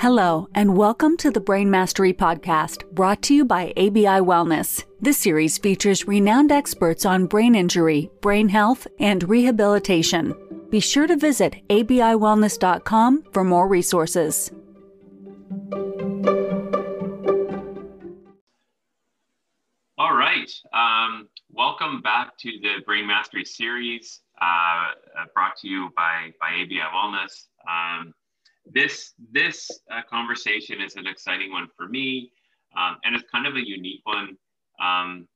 Hello, and welcome to the Brain Mastery Podcast, brought to you by ABI Wellness. This series features renowned experts on brain injury, brain health, and rehabilitation. Be sure to visit abiwellness.com for more resources. All right. Um, welcome back to the Brain Mastery series uh, brought to you by, by ABI Wellness. Um, this this uh, conversation is an exciting one for me, um, and it's kind of a unique one. Um,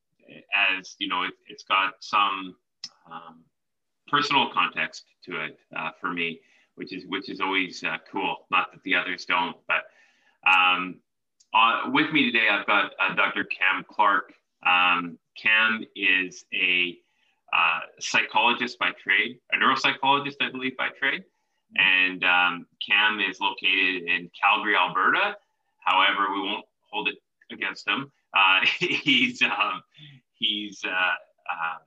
as you know, it, has got some um, personal context to it uh, for me, which is which is always uh, cool. Not that the others don't, but um, uh, with me today, I've got uh, Dr. Cam Clark. Um, Cam is a uh, psychologist by trade, a neuropsychologist, I believe, by trade and um, Cam is located in Calgary, Alberta. However, we won't hold it against him. Uh, he's um, he's uh, uh,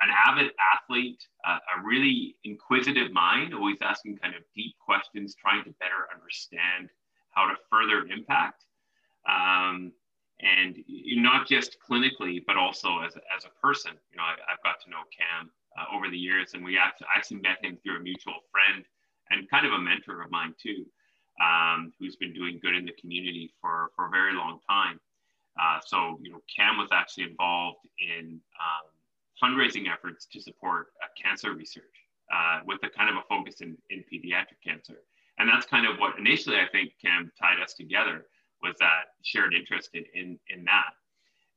an avid athlete, uh, a really inquisitive mind, always asking kind of deep questions, trying to better understand how to further impact. Um, and not just clinically, but also as as a person. You know, I, have got to know Cam uh, over the years, and we actually, actually met him through a mutual friend and kind of a mentor of mine too, um, who's been doing good in the community for, for a very long time. Uh, so, you know, Cam was actually involved in um, fundraising efforts to support uh, cancer research uh, with a kind of a focus in, in pediatric cancer. And that's kind of what initially I think Cam tied us together was that shared interest in, in, in that.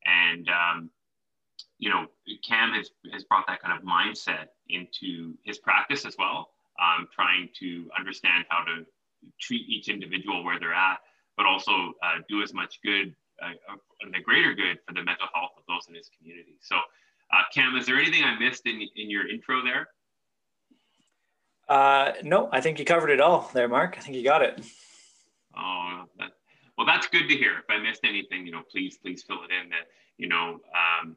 And, um, you know, Cam has, has brought that kind of mindset into his practice as well um, trying to understand how to treat each individual where they're at, but also uh, do as much good uh, and the greater good for the mental health of those in his community. So, uh, Cam, is there anything I missed in, in your intro there? Uh, no, I think you covered it all there, Mark. I think you got it. Oh, that, well, that's good to hear. If I missed anything, you know, please, please fill it in. That you know, um,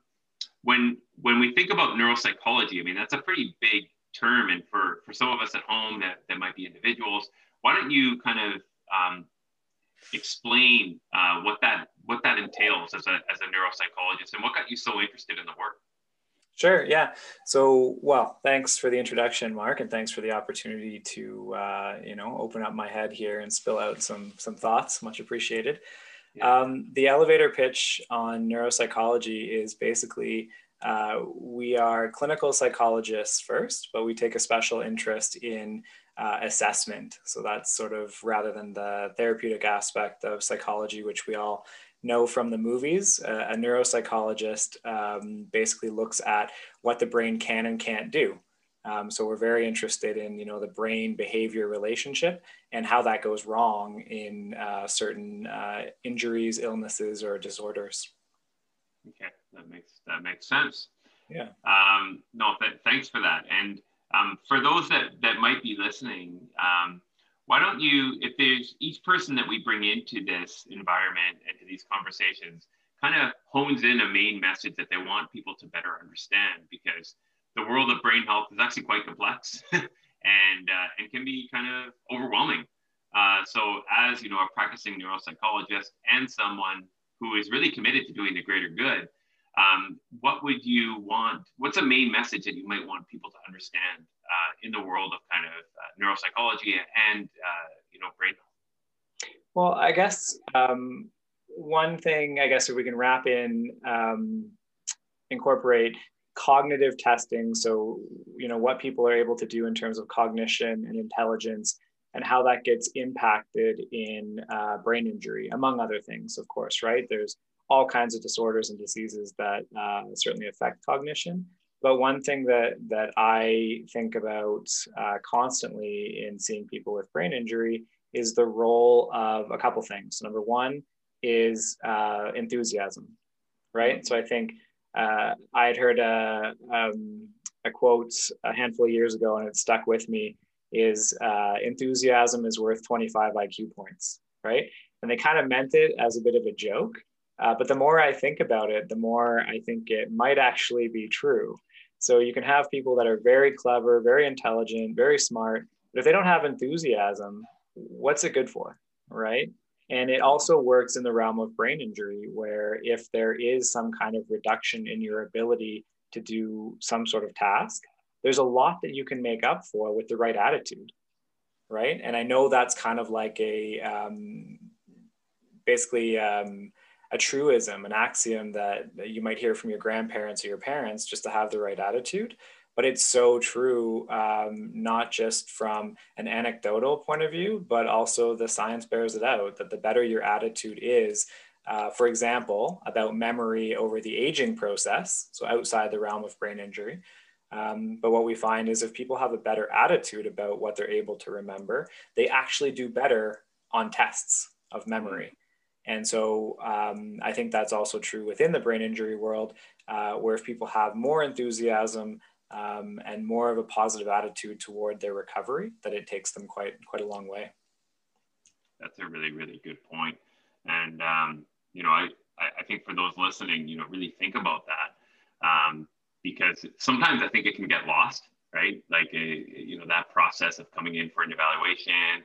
when when we think about neuropsychology, I mean, that's a pretty big term. And for, for some of us at home that, that might be individuals, why don't you kind of um, explain uh, what that what that entails as a, as a neuropsychologist and what got you so interested in the work? Sure. Yeah. So, well, thanks for the introduction, Mark, and thanks for the opportunity to, uh, you know, open up my head here and spill out some some thoughts. Much appreciated. Yeah. Um, the elevator pitch on neuropsychology is basically uh, we are clinical psychologists first, but we take a special interest in uh, assessment. So that's sort of rather than the therapeutic aspect of psychology, which we all know from the movies. Uh, a neuropsychologist um, basically looks at what the brain can and can't do. Um, so we're very interested in you know the brain behavior relationship and how that goes wrong in uh, certain uh, injuries, illnesses, or disorders. Okay that makes that makes sense. Yeah. Um, no, th- thanks for that. And um, for those that that might be listening, um, why don't you, if there's each person that we bring into this environment and to these conversations, kind of hones in a main message that they want people to better understand because the world of brain health is actually quite complex and uh, and can be kind of overwhelming. Uh, so, as you know, a practicing neuropsychologist and someone who is really committed to doing the greater good, um, what would you want? What's a main message that you might want people to understand uh, in the world of kind of uh, neuropsychology and uh, you know brain health? Well, I guess um, one thing I guess if we can wrap in um, incorporate cognitive testing. So you know what people are able to do in terms of cognition and intelligence and how that gets impacted in uh, brain injury, among other things, of course, right? There's all kinds of disorders and diseases that uh, certainly affect cognition. But one thing that that I think about uh, constantly in seeing people with brain injury is the role of a couple things. Number one is uh, enthusiasm, right? So I think uh, I had heard a, um, a quote a handful of years ago, and it stuck with me. Is uh, enthusiasm is worth 25 IQ points, right? And they kind of meant it as a bit of a joke, uh, but the more I think about it, the more I think it might actually be true. So you can have people that are very clever, very intelligent, very smart, but if they don't have enthusiasm, what's it good for? right? And it also works in the realm of brain injury, where if there is some kind of reduction in your ability to do some sort of task, there's a lot that you can make up for with the right attitude, right? And I know that's kind of like a um, basically um, a truism, an axiom that, you might hear from your grandparents or your parents just to have the right attitude but it's so true, um, not just from an anecdotal point of view, but also the science bears it out that the better your attitude is, uh, for example, about memory over the aging process, so outside the realm of brain injury. Um, but what we find is if people have a better attitude about what they're able to remember, they actually do better on tests of memory. And so um, I think that's also true within the brain injury world, uh, where if people have more enthusiasm, um, and more of a positive attitude toward their recovery, that it takes them quite quite a long way. That's a really really good point, and um, you know I I think for those listening, you know, really think about that um, because sometimes I think it can get lost, right? Like a, uh, you know that process of coming in for an evaluation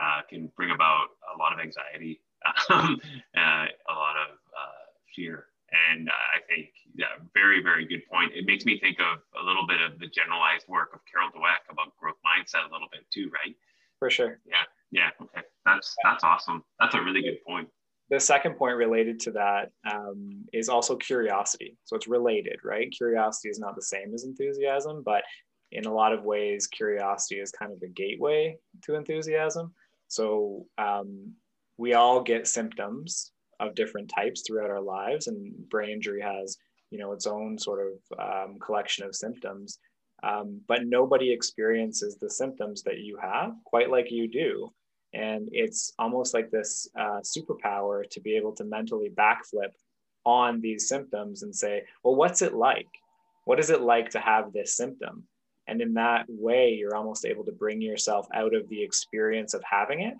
uh, can bring about a lot of anxiety, um, uh, a lot of uh, fear and I think, yeah, very, very good point. It makes me think of a little bit of the generalized work of Carol Dweck about growth mindset a little bit too, right? For sure. Yeah. Yeah. Okay. That's that's awesome. That's a really good point. The second point related to that um, is also curiosity. So it's related, right? Curiosity is not the same as enthusiasm, but in a lot of ways, curiosity is kind of the gateway to enthusiasm. So um, we all get symptoms of different types throughout our lives and brain injury has you know its own sort of um, collection of symptoms. Um, but nobody experiences the symptoms that you have quite like you do. And it's almost like this uh, superpower to be able to mentally backflip on these symptoms and say well what's it like? What is it like to have this symptom? And in that way you're almost able to bring yourself out of the experience of having it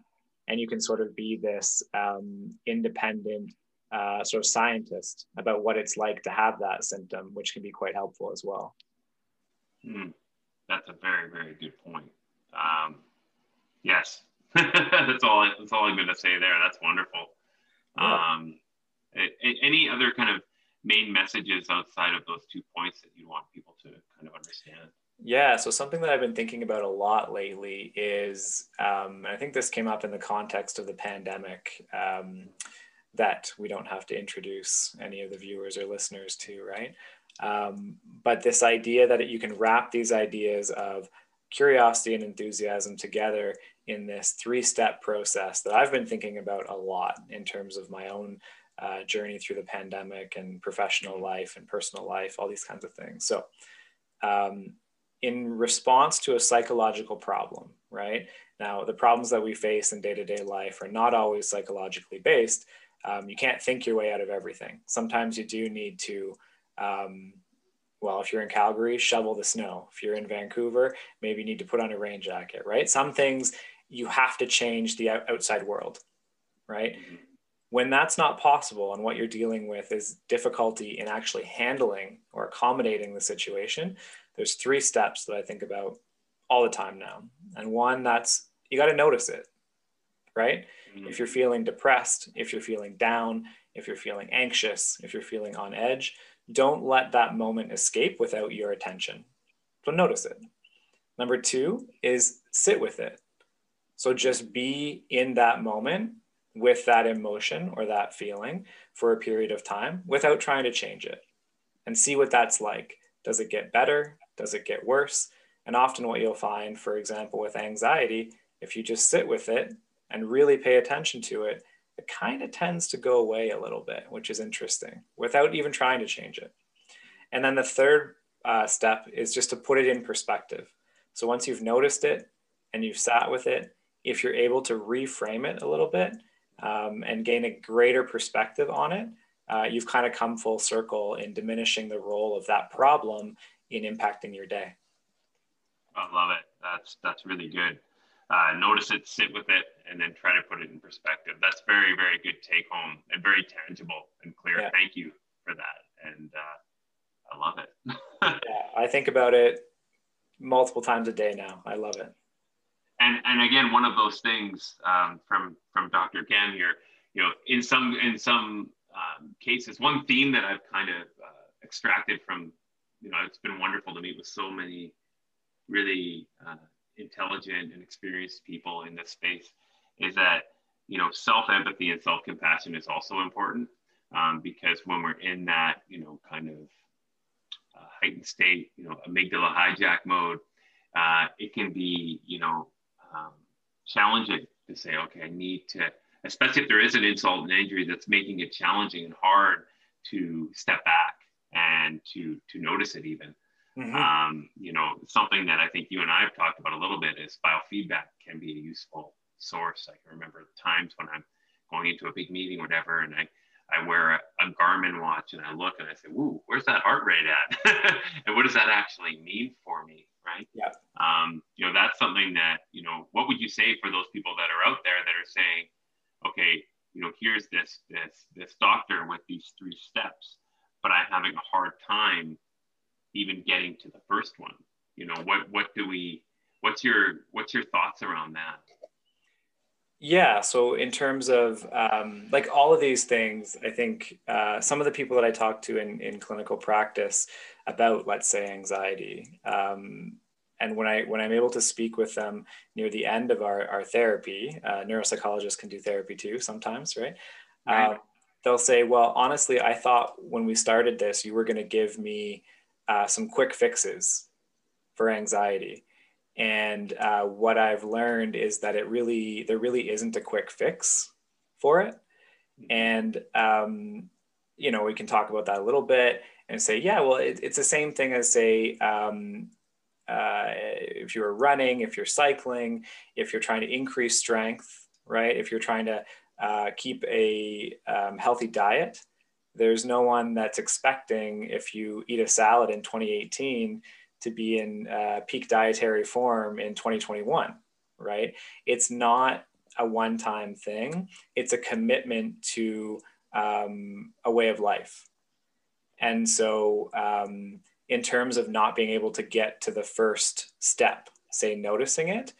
and you can sort of be this um, independent uh, sort of scientist about what it's like to have that symptom, which can be quite helpful as well. Mm, that's a very, very good point. Um, yes, that's all. That's all I'm going to say there. That's wonderful. Yeah. Um, any other kind of main messages outside of those two points that you want people to kind of understand? Yeah, so something that I've been thinking about a lot lately is, um, I think this came up in the context of the pandemic um, that we don't have to introduce any of the viewers or listeners to, right? Um, but this idea that you can wrap these ideas of curiosity and enthusiasm together in this three step process that I've been thinking about a lot in terms of my own uh, journey through the pandemic and professional life and personal life, all these kinds of things. So, um, in response to a psychological problem, right? Now, the problems that we face in day to day life are not always psychologically based. Um, you can't think your way out of everything. Sometimes you do need to, um, well, if you're in Calgary, shovel the snow. If you're in Vancouver, maybe you need to put on a rain jacket, right? Some things you have to change the outside world, right? Mm-hmm. When that's not possible and what you're dealing with is difficulty in actually handling or accommodating the situation, there's three steps that I think about all the time now. And one that's you got to notice it, right? Mm-hmm. If you're feeling depressed, if you're feeling down, if you're feeling anxious, if you're feeling on edge, don't let that moment escape without your attention. So notice it. Number two is sit with it. So just be in that moment with that emotion or that feeling for a period of time without trying to change it and see what that's like. Does it get better? Does it get worse? And often, what you'll find, for example, with anxiety, if you just sit with it and really pay attention to it, it kind of tends to go away a little bit, which is interesting without even trying to change it. And then the third uh, step is just to put it in perspective. So once you've noticed it and you've sat with it, if you're able to reframe it a little bit um, and gain a greater perspective on it, uh, you've kind of come full circle in diminishing the role of that problem in impacting your day. I love it. That's that's really good. Uh, notice it, sit with it, and then try to put it in perspective. That's very very good take home and very tangible and clear. Yeah. Thank you for that, and uh, I love it. yeah, I think about it multiple times a day now. I love it. and and again, one of those things um, from from Dr. Cam here, you know, in some in some um, cases, one theme that I've kind of uh, extracted from, you know, it's been wonderful to meet with so many really uh, intelligent and experienced people in this space, is that you know self empathy and self compassion is also important um, because when we're in that you know kind of uh, heightened state, you know, amygdala hijack mode, uh, it can be you know um, challenging to say, okay, I need to, especially if there is an insult and injury that's making it challenging and hard to step back and to to notice it even. Mm-hmm. Um, you know, something that I think you and I have talked about a little bit is biofeedback can be a useful source. I can remember times when I'm going into a big meeting, whatever, and I I wear a, a Garmin watch and I look and I say, "Woo, where's that heart rate at? and what does that actually mean for me?" Right? Yeah. Um, you know, that's something that you know. What would you say for those people that are out there that are saying, "Okay, you know, here's this this this doctor with these three steps, but I'm having a hard time even getting to the first one." You know, what what do we? What's your what's your thoughts around that? Yeah. So in terms of um, like all of these things, I think uh, some of the people that I talk to in, in clinical practice about, let's say, anxiety, um, and when I when I'm able to speak with them near the end of our, our therapy, uh, neuropsychologists can do therapy too sometimes, right? right. Uh, they'll say, "Well, honestly, I thought when we started this, you were going to give me uh, some quick fixes for anxiety." And uh, what I've learned is that it really, there really isn't a quick fix for it. Mm-hmm. And, um, you know, we can talk about that a little bit and say, yeah, well, it, it's the same thing as say, um, uh, if you're running, if you're cycling, if you're trying to increase strength, right? If you're trying to uh, keep a um, healthy diet, there's no one that's expecting if you eat a salad in 2018 to be in uh, peak dietary form in 2021, right? It's not a one time thing, it's a commitment to um, a way of life. And so, um, in terms of not being able to get to the first step, say noticing it,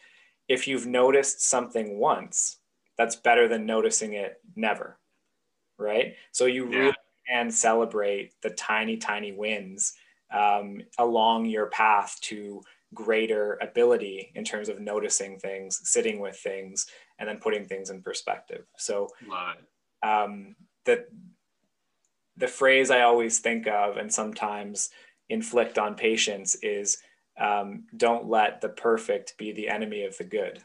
if you've noticed something once, that's better than noticing it never, right? So, you yeah. really can celebrate the tiny, tiny wins um, along your path to greater ability in terms of noticing things, sitting with things, and then putting things in perspective. So, um, the the phrase I always think of and sometimes inflict on patients is um, "Don't let the perfect be the enemy of the good."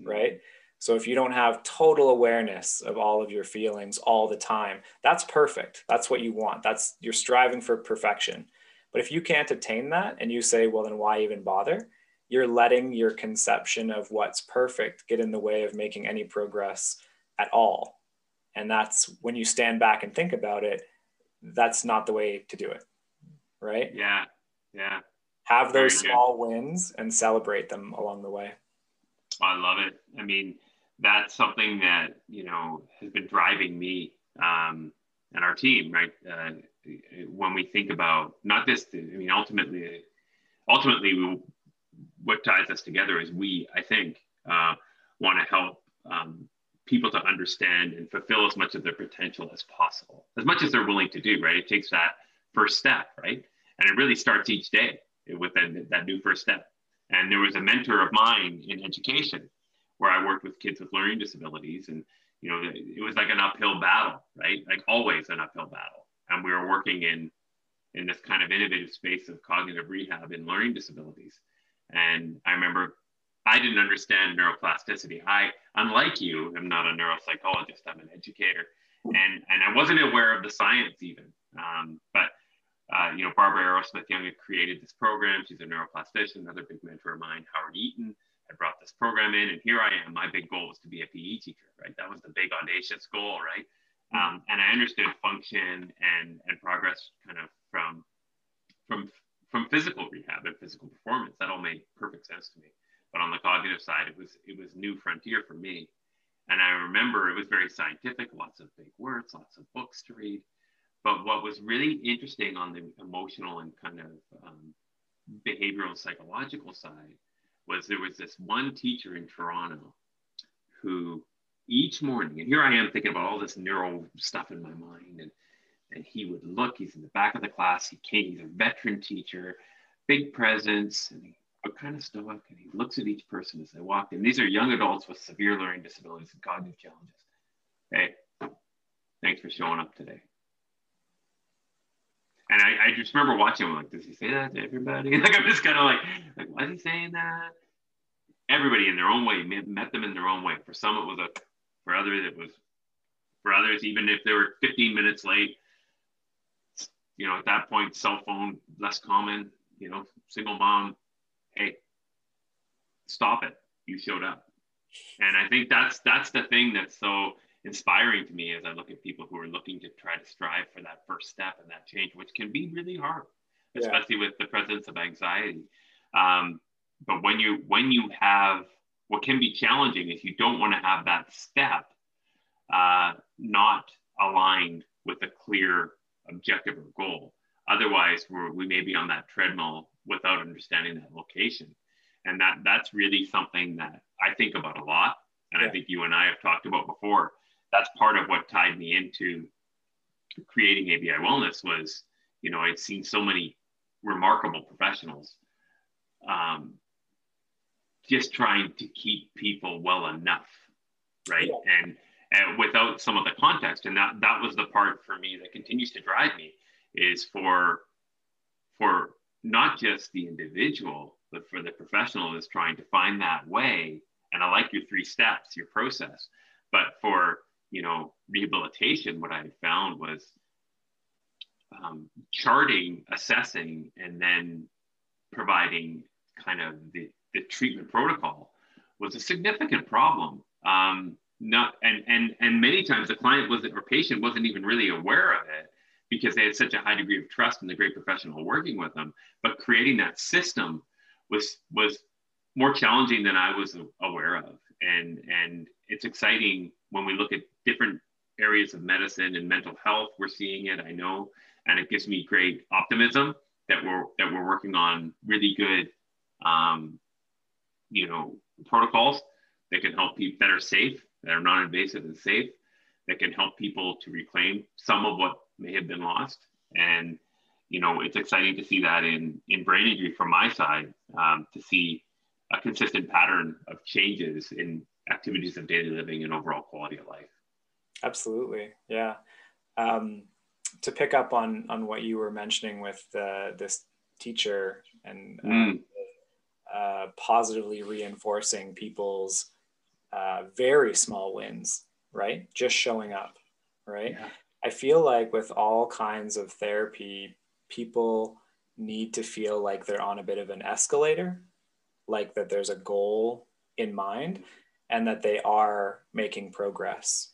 Mm-hmm. Right. So if you don't have total awareness of all of your feelings all the time, that's perfect. That's what you want. That's you're striving for perfection. But if you can't attain that and you say, well, then why even bother? You're letting your conception of what's perfect get in the way of making any progress at all. And that's when you stand back and think about it, that's not the way to do it. Right? Yeah. Yeah. Have those small wins and celebrate them along the way. Oh, I love it. I mean, that's something that you know has been driving me um, and our team right? Uh, when we think about not this i mean ultimately ultimately we, what ties us together is we i think uh, want to help um, people to understand and fulfill as much of their potential as possible as much as they're willing to do right? It takes that first step right? And it really starts each day with that, that new first step. And there was a mentor of mine in education where I worked with kids with learning disabilities. And, you know, it was like an uphill battle, right? Like always an uphill battle. And we were working in, in this kind of innovative space of cognitive rehab in learning disabilities. And I remember I didn't understand neuroplasticity. I, unlike you, am not a neuropsychologist, I'm an educator. And, and I wasn't aware of the science even. Um, but, uh, you know, Barbara Arrowsmith Young had created this program. She's a neuroplastician, another big mentor of mine, Howard Eaton. I brought this program in, and here I am. My big goal was to be a PE teacher, right? That was the big audacious goal, right? Mm-hmm. Um, and I understood function and and progress kind of from from from physical rehab and physical performance. That all made perfect sense to me. But on the cognitive side, it was it was new frontier for me. And I remember it was very scientific, lots of big words, lots of books to read. But what was really interesting on the emotional and kind of um, behavioral psychological side was there was this one teacher in Toronto who each morning, and here I am thinking about all this neural stuff in my mind, and and he would look, he's in the back of the class, he came, he's a veteran teacher, big presence, and he kind of stoic, and he looks at each person as they walk in. These are young adults with severe learning disabilities and cognitive challenges. Hey, thanks for showing up today. And I, I just remember watching him like, does he say that to everybody? Like I'm just kind of like, was he saying that? Everybody in their own way met them in their own way. For some, it was a, for others, it was, for others, even if they were 15 minutes late, you know, at that point, cell phone less common. You know, single mom, hey, stop it. You showed up. And I think that's that's the thing that's so inspiring to me as I look at people who are looking to try to strive for that first step and that change, which can be really hard, especially yeah. with the presence of anxiety. Um, but when you when you have what can be challenging is you don't want to have that step uh, not aligned with a clear objective or goal. Otherwise, we're, we may be on that treadmill without understanding that location. And that that's really something that I think about a lot. And yeah. I think you and I have talked about before. That's part of what tied me into creating ABI Wellness was, you know, I'd seen so many remarkable professionals um, just trying to keep people well enough, right? Yeah. And and without some of the context, and that that was the part for me that continues to drive me is for for not just the individual, but for the professional is trying to find that way. And I like your three steps, your process. But for you know rehabilitation, what I found was um, charting, assessing, and then providing kind of the, the treatment protocol was a significant problem. Um, not and and and many times the client wasn't or patient wasn't even really aware of it because they had such a high degree of trust in the great professional working with them. But creating that system was was more challenging than I was aware of. And and it's exciting when we look at different areas of medicine and mental health. We're seeing it, I know, and it gives me great optimism that we're that we're working on really good, um, you know, protocols that can help people that are safe, that are non-invasive and safe, that can help people to reclaim some of what may have been lost. And you know, it's exciting to see that in in brain injury from my side um, to see a consistent pattern of changes in activities of daily living and overall quality of life. Absolutely, yeah. Um, to pick up on on what you were mentioning with uh, this teacher and uh, mm. Uh, positively reinforcing people's uh, very small wins, right? Just showing up, right? Yeah. I feel like with all kinds of therapy, people need to feel like they're on a bit of an escalator, like that there's a goal in mind and that they are making progress,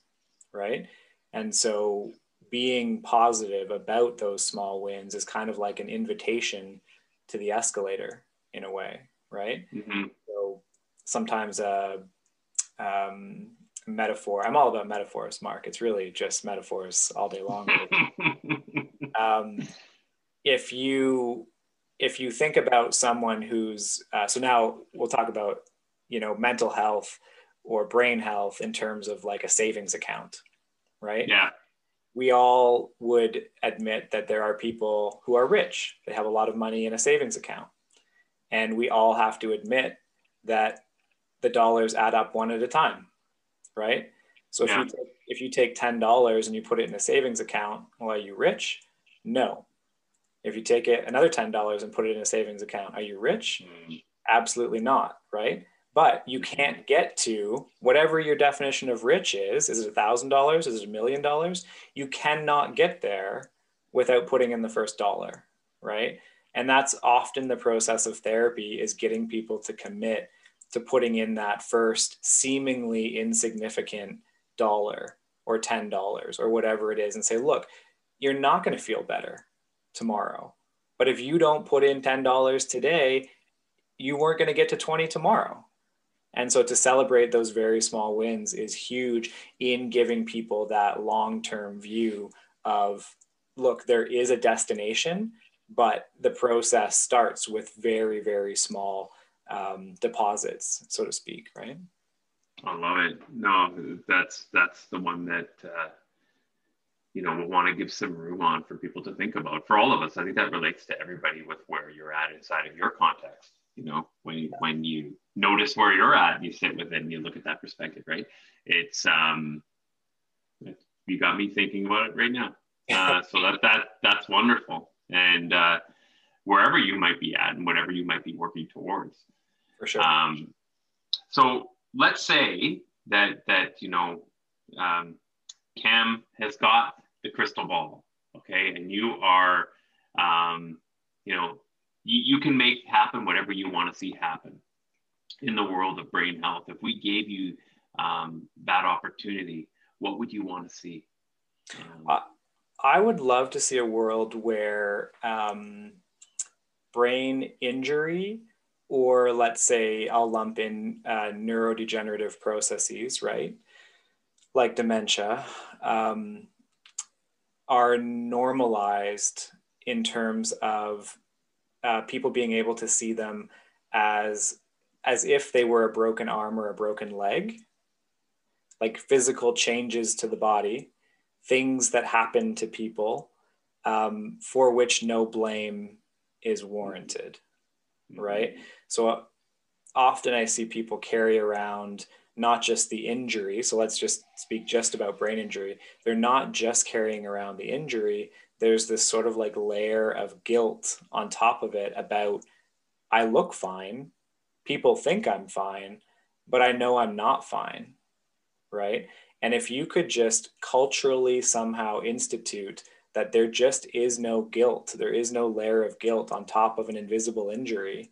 right? And so being positive about those small wins is kind of like an invitation to the escalator in a way, right? Mm-hmm. So sometimes a um, metaphor. I'm all about metaphors, Mark. It's really just metaphors all day long. um, if you if you think about someone who's uh, so now we'll talk about you know mental health or brain health in terms of like a savings account, right? Yeah. We all would admit that there are people who are rich. They have a lot of money in a savings account. And we all have to admit that the dollars add up one at a time right? So if you take, if you take ten dollars and you put it in a savings account, well, are you rich? No. If you take it another ten dollars and put it in a savings account, are you rich? Mm. Absolutely not, right? But you mm-hmm. can't get to whatever your definition of rich is. Is it a thousand dollars? Is it a million dollars? You cannot get there without putting in the first dollar, right? And that's often the process of therapy is getting people to commit to putting in that first seemingly insignificant dollar or $10 or whatever it is and say, look, you're not going to feel better tomorrow. But if you don't put in $10 today, you weren't going to get to 20 tomorrow. And so to celebrate those very small wins is huge in giving people that long term view of look, there is a destination, but the process starts with very, very small um, deposits, so to speak, right? I love it. No, that's that's the one that uh, you know we'll want to give some room on for people to think about. For all of us, I think that relates to everybody with where you're at inside of your context. You know, when you, when you notice where you're at, you sit with it and you look at that perspective, right? It's um, you got me thinking about it right now. Uh, so that that that's wonderful, and uh, wherever you might be at and whatever you might be working towards. For sure. Um, so let's say that that you know um, Cam has got the crystal ball, okay, and you are, um, you know, you, you can make happen whatever you want to see happen in the world of brain health. If we gave you um, that opportunity, what would you want to see? Um, I would love to see a world where um, brain injury, or let's say I'll lump in uh, neurodegenerative processes, right? Like dementia, um, are normalized in terms of uh, people being able to see them as as if they were a broken arm or a broken leg like physical changes to the body things that happen to people um, for which no blame is warranted mm-hmm. right so often i see people carry around not just the injury so let's just speak just about brain injury they're not just carrying around the injury there's this sort of like layer of guilt on top of it about I look fine, people think I'm fine, but I know I'm not fine, right? And if you could just culturally somehow institute that there just is no guilt, there is no layer of guilt on top of an invisible injury,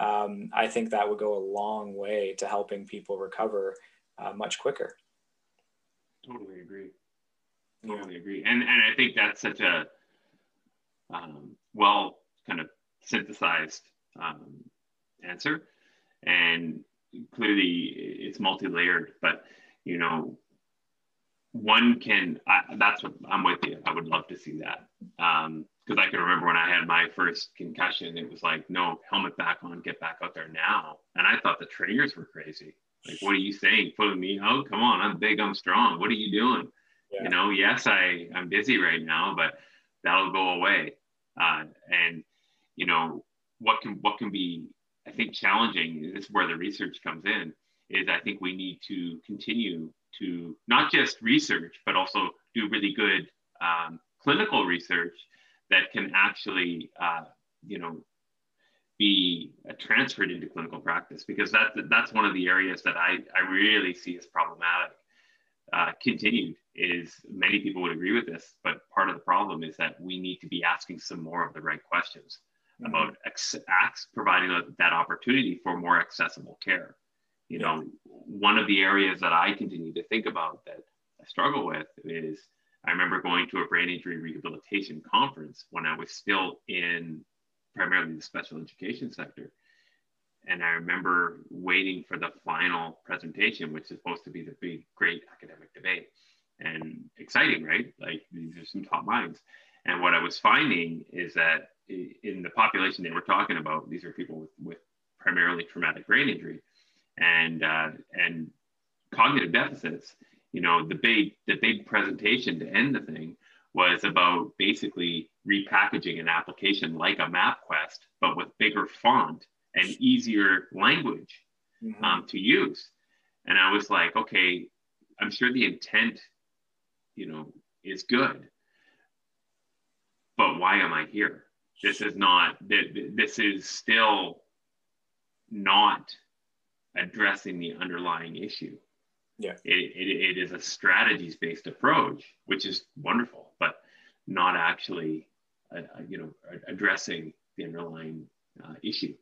um, I think that would go a long way to helping people recover uh, much quicker. Totally agree. Totally agree. And and I think that's such a um, well kind of synthesized um, answer, and clearly it's multi-layered. But you know, one can. I, that's what I'm with you. I would love to see that because um, I can remember when I had my first concussion, it was like, no, helmet back on, get back out there now. And I thought the trainers were crazy. Like, what are you saying? Putting me out? Come on, I'm big, I'm strong. What are you doing? yeah. you know yes i i'm busy right now but that'll go away uh, and you know what can what can be i think challenging this is where the research comes in is i think we need to continue to not just research but also do really good um, clinical research that can actually uh, you know be uh, transferred into clinical practice because that's that's one of the areas that I, I really see as problematic uh, continued is many people would agree with this, but part of the problem is that we need to be asking some more of the right questions mm-hmm. about ex- acts, providing a, that opportunity for more accessible care. You know, one of the areas that I continue to think about that I struggle with is I remember going to a brain injury rehabilitation conference when I was still in primarily the special education sector and I remember waiting for the final presentation, which is supposed to be the big, great academic debate. And exciting, right? Like these are some top minds. And what I was finding is that in the population they were talking about, these are people with, with primarily traumatic brain injury and uh, and cognitive deficits. You know, the big the big presentation to end the thing was about basically repackaging an application like a MapQuest, but with bigger font and easier language mm-hmm. um, to use. And I was like, okay, I'm sure the intent, you know, is good, but why am I here? This is not, this is still not addressing the underlying issue. Yeah. It, it, it is a strategies based approach, which is wonderful, but not actually, uh, you know, addressing the underlying uh, issue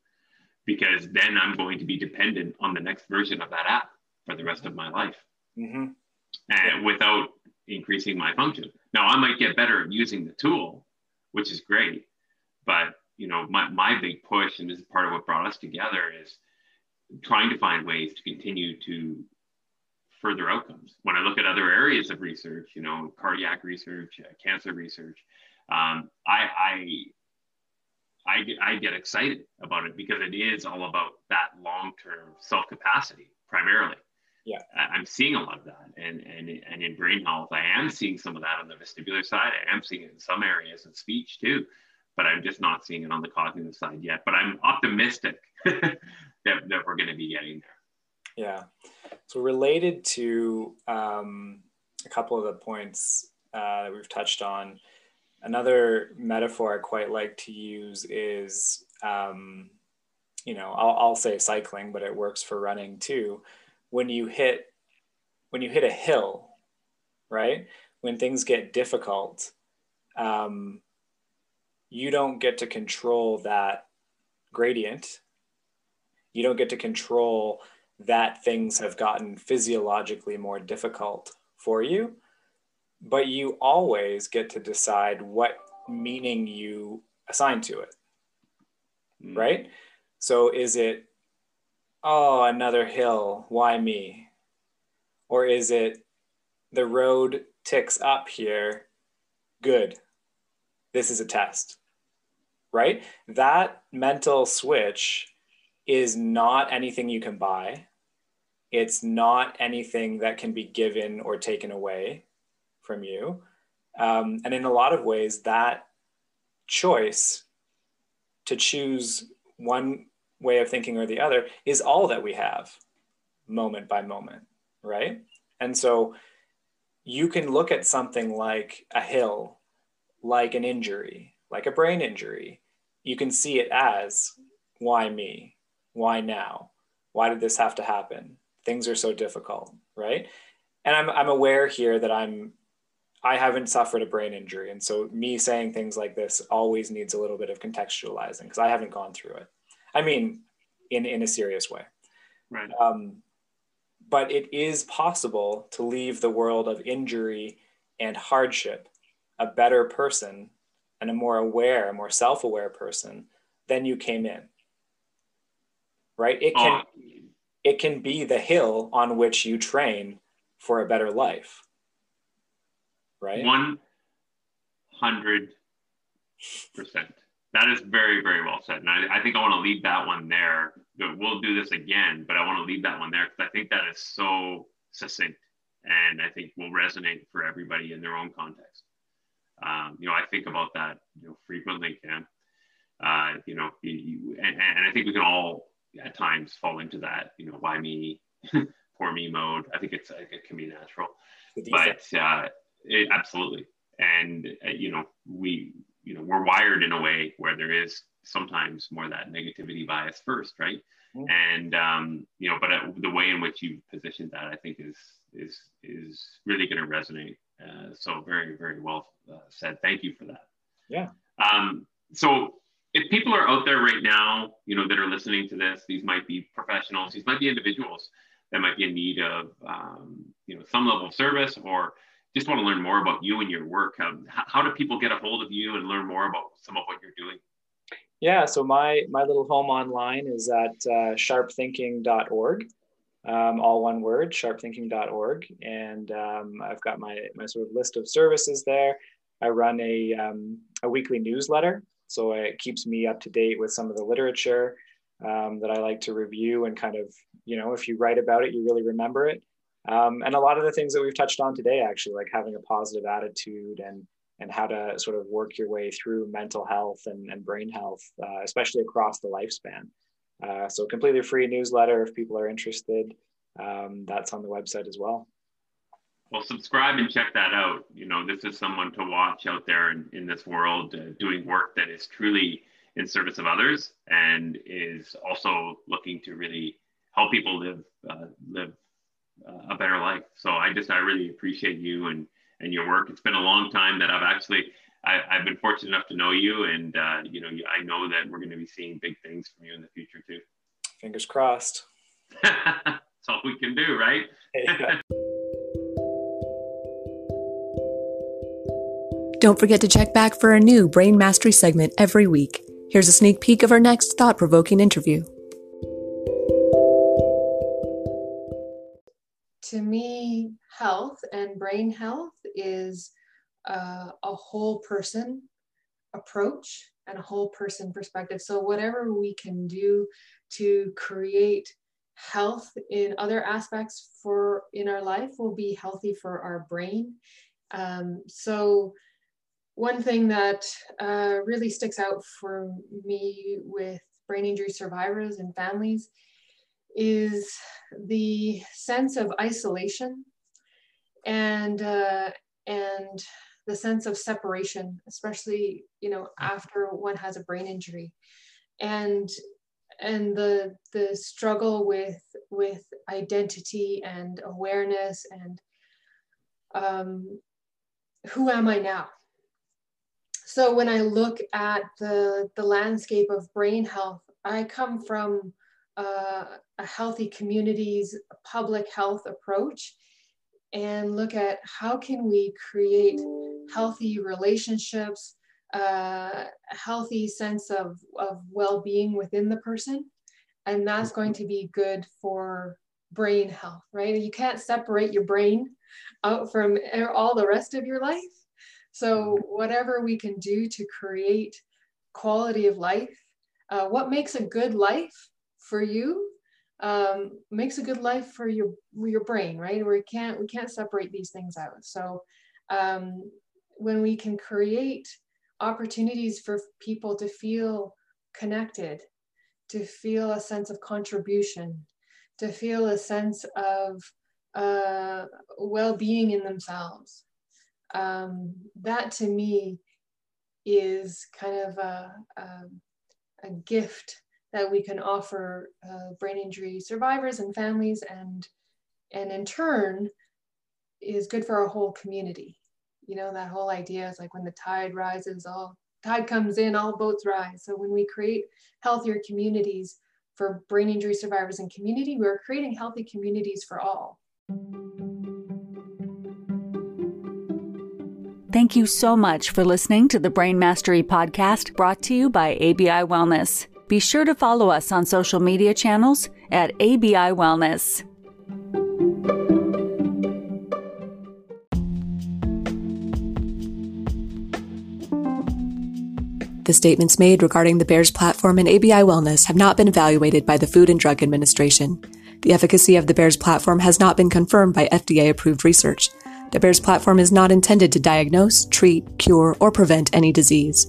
because then I'm going to be dependent on the next version of that app for the rest of my life mm-hmm. and without increasing my function. Now I might get better at using the tool, which is great, but you know, my, my big push, and this is part of what brought us together is trying to find ways to continue to further outcomes. When I look at other areas of research, you know, cardiac research, uh, cancer research, um, I, I I get, I get excited about it because it is all about that long term self capacity primarily. Yeah, I'm seeing a lot of that, and and and in brain health, I am seeing some of that on the vestibular side. I am seeing it in some areas in speech too, but I'm just not seeing it on the cognitive side yet. But I'm optimistic that that we're going to be getting there. Yeah. So related to um, a couple of the points uh, that we've touched on, another metaphor I quite like to use is, um, you know, I'll, I'll say cycling, but it works for running too. When you hit, when you hit a hill, right? When things get difficult, um, you don't get to control that gradient. You don't get to control that things have gotten physiologically more difficult for you, but you always get to decide what meaning you assign to it. Mm. Right? So is it, oh, another hill, why me? Or is it, the road ticks up here, good, this is a test, right? That mental switch is not anything you can buy. It's not anything that can be given or taken away from you. Um, and in a lot of ways, that choice to choose one way of thinking or the other is all that we have moment by moment, right? And so you can look at something like a hill, like an injury, like a brain injury. You can see it as why me? Why now? Why did this have to happen? things are so difficult, right? And I'm, I'm aware here that I'm, I haven't suffered a brain injury. And so me saying things like this always needs a little bit of contextualizing because I haven't gone through it. I mean, in, in a serious way. Right. Um, but it is possible to leave the world of injury and hardship a better person and a more aware, a more self-aware person than you came in. Right? It can oh, it can be the hill on which you train for a better life. Right? 100%. That is very, very well said. And I, I think I want to leave that one there. We'll do this again, but I want to leave that one there because I think that is so succinct and I think will resonate for everybody in their own context. Um, you know, I think about that you know frequently, Cam. Uh, you know, you, and, and I think we can all at times fall into that, you know, why me, poor me mode. I think it's it can be natural, but uh, it, absolutely. And uh, you know, we you know we're wired in a way where there is sometimes more that negativity bias first, right? Mm-hmm. And um, you know, but uh, the way in which you positioned that, I think, is is is really going to resonate. Uh, so very very well uh, said. Thank you for that. Yeah. Um, so if people are out there right now, you know, that are listening to this, these might be professionals, these might be individuals that might be in need of, um, you know, some level of service or just want to learn more about you and your work. Um, how do people get a hold of you and learn more about some of what you're doing? Yeah, so my my little home online is at uh, sharpthinking.org, um, all one word, sharpthinking.org, and um, I've got my my sort of list of services there. I run a um, a weekly newsletter so it keeps me up to date with some of the literature um, that I like to review and kind of, you know, if you write about it, you really remember it. Um, and a lot of the things that we've touched on today, actually, like having a positive attitude and and how to sort of work your way through mental health and, and brain health, uh, especially across the lifespan. Uh, so completely free newsletter if people are interested. Um, that's on the website as well. Well, subscribe and check that out. You know, this is someone to watch out there in, in this world uh, doing work that is truly in service of others and is also looking to really help people live uh, live uh, a better life. So I just I really appreciate you and and your work. It's been a long time that I've actually I, have been fortunate enough to know you, and uh, you know I know that we're going to be seeing big things from you in the future too. Fingers crossed. That's all we can do, right? Don't forget to check back for a new Brain Mastery segment every week. Here's a sneak peek of our next thought provoking interview. To me, health and brain health is uh, a whole person approach and a whole person perspective. So whatever we can do to create health in other aspects for in our life will be healthy for our brain. Um, so one thing that uh, really sticks out for me with brain injury survivors and families is the sense of isolation and uh, and the sense of separation, especially you know after one has a brain injury, and and the the struggle with with identity and awareness and um, who am I now? So when I look at the the landscape of brain health, I come from uh, a healthy communities public health approach and look at how can we create healthy relationships uh, a healthy sense of, of well-being within the person. And that's going to be good for brain health right? You can't separate your brain out from all the rest of your life so whatever we can do to create quality of life uh, what makes a good life for you um, makes a good life for your your brain, right? We can't we can't separate these things out. So um, when we can create opportunities for people to feel connected, to feel a sense of contribution, to feel a sense of uh, well-being in themselves, um, that to me is kind of a, a, a gift that we can offer uh, brain injury survivors and families and and in turn is good for our whole community. You know that whole idea is like when the tide rises all tide comes in all boats rise. So when we create healthier communities for brain injury survivors and community we're creating healthy communities for all Thank you so much for listening to the Brain Mastery podcast brought to you by ABI Wellness. Be sure to follow us on social media channels at ABI Wellness. The statements made regarding the Bears platform and ABI Wellness have not been evaluated by the Food and Drug Administration. The efficacy of the Bears platform has not been confirmed by FDA approved research. The Bears platform is not intended to diagnose, treat, cure, or prevent any disease.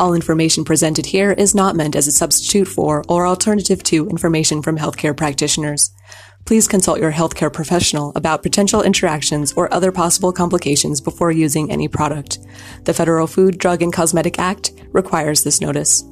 All information presented here is not meant as a substitute for or alternative to information from healthcare practitioners. Please consult your healthcare professional about potential interactions or other possible complications before using any product. The Federal Food, Drug, and Cosmetic Act requires this notice.